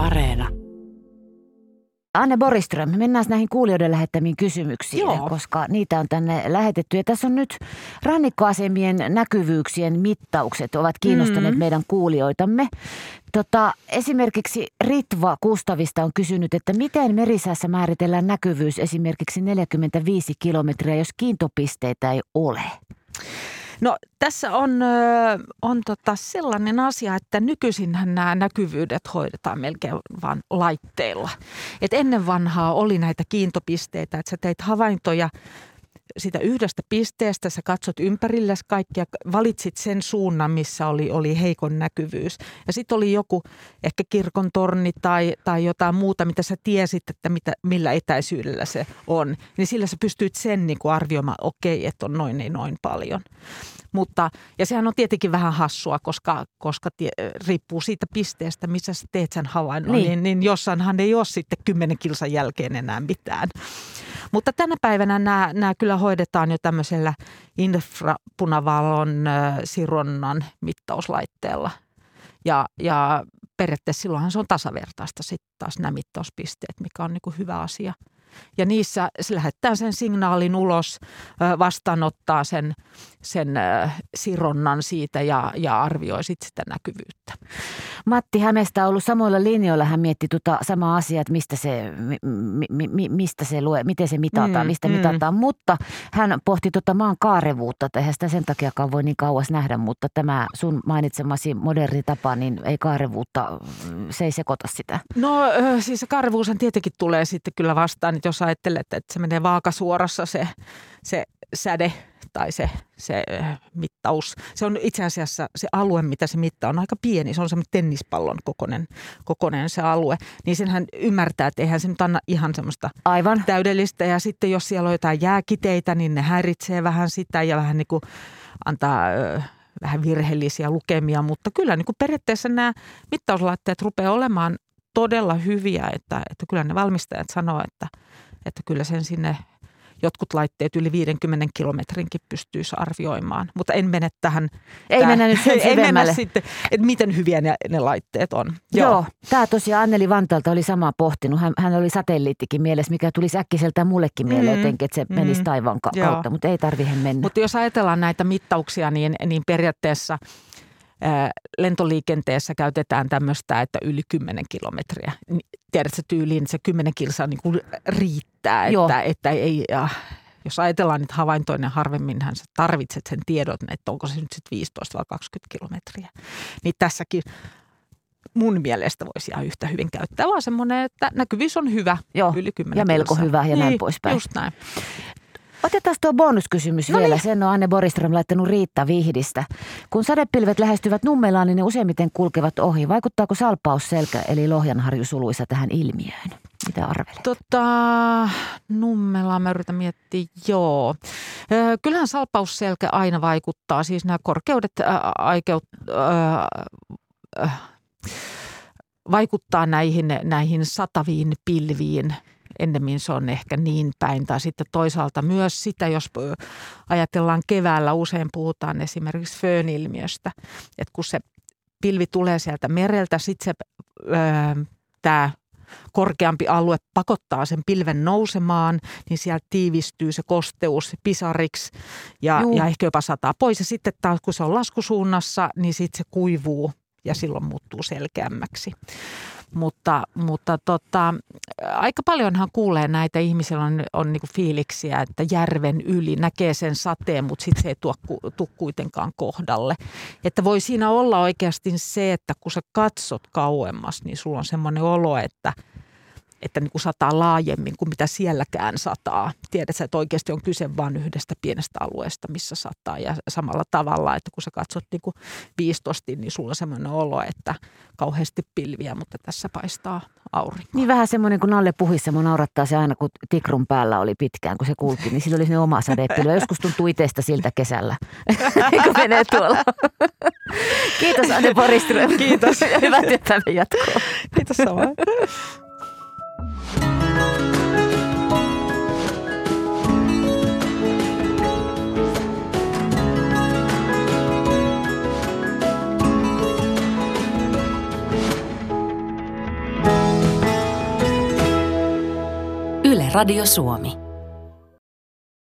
Areena. Anne Boriström, mennään näihin kuulijoiden lähettämiin kysymyksiin, Joo. koska niitä on tänne lähetetty. Ja tässä on nyt rannikkoasemien näkyvyyksien mittaukset ovat kiinnostaneet Mm. meidän kuulijoitamme. Tota, esimerkiksi Ritva Kustavista on kysynyt, että miten merisäässä määritellään näkyvyys esimerkiksi 45 kilometriä, jos kiintopisteitä ei ole? No tässä on, on tota sellainen asia, että nykyisinhän nämä näkyvyydet hoidetaan melkein vain laitteilla. Et ennen vanhaa oli näitä kiintopisteitä, että sä teit havaintoja sitä yhdestä pisteestä, sä katsot ympärillesi kaikkia, valitsit sen suunnan, missä oli, oli heikon näkyvyys. Ja sitten oli joku ehkä kirkon torni tai, tai jotain muuta, mitä sä tiesit, että mitä, millä etäisyydellä se on. Niin sillä sä pystyit sen niin kuin arvioimaan, okei, että on noin niin noin paljon. Mutta, ja sehän on tietenkin vähän hassua, koska, koska tie, riippuu siitä pisteestä, missä sä teet sen havainnon, Niin. niin, niin jossainhan ei ole sitten kymmenen kilsan jälkeen enää mitään. Mutta tänä päivänä nämä, nämä kyllä hoidetaan jo tämmöisellä infrapunavalon äh, sironnan mittauslaitteella. Ja, ja periaatteessa silloinhan se on tasavertaista sitten taas nämä mittauspisteet, mikä on niin kuin hyvä asia. Ja niissä se lähettää sen signaalin ulos, vastaanottaa sen, sen sironnan siitä ja, ja arvioi sit sitä näkyvyyttä. Matti Hämestä on ollut samoilla linjoilla. Hän mietti tuota samaa asiaa, että mistä se, mi, mi, mi, mistä se lue, miten se mitataan, Mm, mistä mm. mitataan. Mutta hän pohti tuota maan kaarevuutta, että eihän sitä sen takiakaan voi niin kauas nähdä, mutta tämä sun mainitsemasi moderni tapa, niin ei kaarevuutta, se ei sekoita sitä. No siis se karvuushan tietenkin tulee sitten kyllä vastaan, että jos ajattelet, että se menee vaakasuorassa se, se säde tai se, se ö, mittaus. Se on itse asiassa se alue, mitä se mittaa, on aika pieni. Se on semmoinen tennispallon kokoinen, kokoinen se alue. Niin senhän ymmärtää, että eihän se nyt anna ihan semmoista Aivan. täydellistä. Ja sitten jos siellä on jotain jääkiteitä, niin ne häiritsee vähän sitä ja vähän niin kuin antaa ö, vähän virheellisiä lukemia. Mutta kyllä niin kuin periaatteessa nämä mittauslaitteet rupeaa olemaan todella hyviä, että, että kyllä ne valmistajat sanoo, että, että kyllä sen sinne jotkut laitteet yli 50 kilometrinkin pystyisi arvioimaan. Mutta en mene tähän. Ei mennä nyt sen ei mennä sitten, että miten hyviä ne, ne laitteet on. Joo. Joo. Tämä tosiaan Anneli Vantalta oli samaa pohtinut. Hän, hän oli satelliittikin mielessä, mikä tuli äkkiseltään mullekin mieleen Mm, jotenkin, että se mm. menisi taivaan ka- Joo. kautta, mutta ei tarvihen mennä. Mutta jos ajatellaan näitä mittauksia, niin, niin periaatteessa lentoliikenteessä käytetään tämmöistä, että yli 10 kilometriä. Tiedätkö tyyliin, että se 10 kilsaa niin kuin riittää, Joo. että, että ei, ja, jos ajatellaan niitä havaintoja, niin harvemminhan sä tarvitset sen tiedon, että onko se nyt sitten 15 vai 20 kilometriä. Niin tässäkin mun mielestä voisi ihan yhtä hyvin käyttää, vaan semmoinen, että näkyvyys on hyvä Joo. yli 10 Ja melko kilsaa. hyvä ja näin niin, poispäin. Just näin. Otetaan tuo bonuskysymys No vielä. niin. Sen on Anne Boriström laittanut Riitta Vihdistä. Kun sadepilvet lähestyvät Nummelaan, niin ne useimmiten kulkevat ohi. Vaikuttaako salpausselkä eli Lohjanharju suluissa tähän ilmiöön? Mitä arvelet? Tota, Nummela, mä yritän miettiä, joo. Kyllähän salpausselkä aina vaikuttaa, siis nämä korkeudet ää, aikeut, ää, äh, vaikuttaa näihin, näihin sataviin pilviin. Ennemmin se on ehkä niin päin. Tai sitten toisaalta myös sitä, jos ajatellaan keväällä, usein puhutaan esimerkiksi föönilmiöstä. Että kun se pilvi tulee sieltä mereltä, sitten se, tämä korkeampi alue pakottaa sen pilven nousemaan, niin sieltä tiivistyy se kosteus pisariksi ja, Juu. ja ehkä jopa sataa pois. Ja sitten taas kun se on laskusuunnassa, niin sitten se kuivuu ja silloin muuttuu selkeämmäksi. Mutta, mutta tota, aika paljonhan kuulee näitä ihmisillä on, on niinku fiiliksiä, että järven yli näkee sen sateen, mutta sitten se ei tuo, kuitenkaan kohdalle. Että voi siinä olla oikeasti se, että kun sä katsot kauemmas, niin sulla on semmoinen olo, että että niin kuin sataa laajemmin kuin mitä sielläkään sataa. Tiedät sä, että oikeasti on kyse vain yhdestä pienestä alueesta, missä sataa. Ja samalla tavalla, että kun sä katsot niin kuin viistosti, niin sulla on semmoinen olo, että kauheasti pilviä, mutta tässä paistaa aurinko. Niin vähän semmoinen kuin Nalle Puhissa, mun naurattaa se aina, kun Tikrun päällä oli pitkään, kun se kulki, niin sillä oli sinne oma sadepilvi. Joskus tuntuu itsestä siltä kesällä, kun menee tuolla. Kiitos Anne Boriström. Kiitos. Hyvää työpäivän jatkoa. Kiitos samoin. Radio Suomi.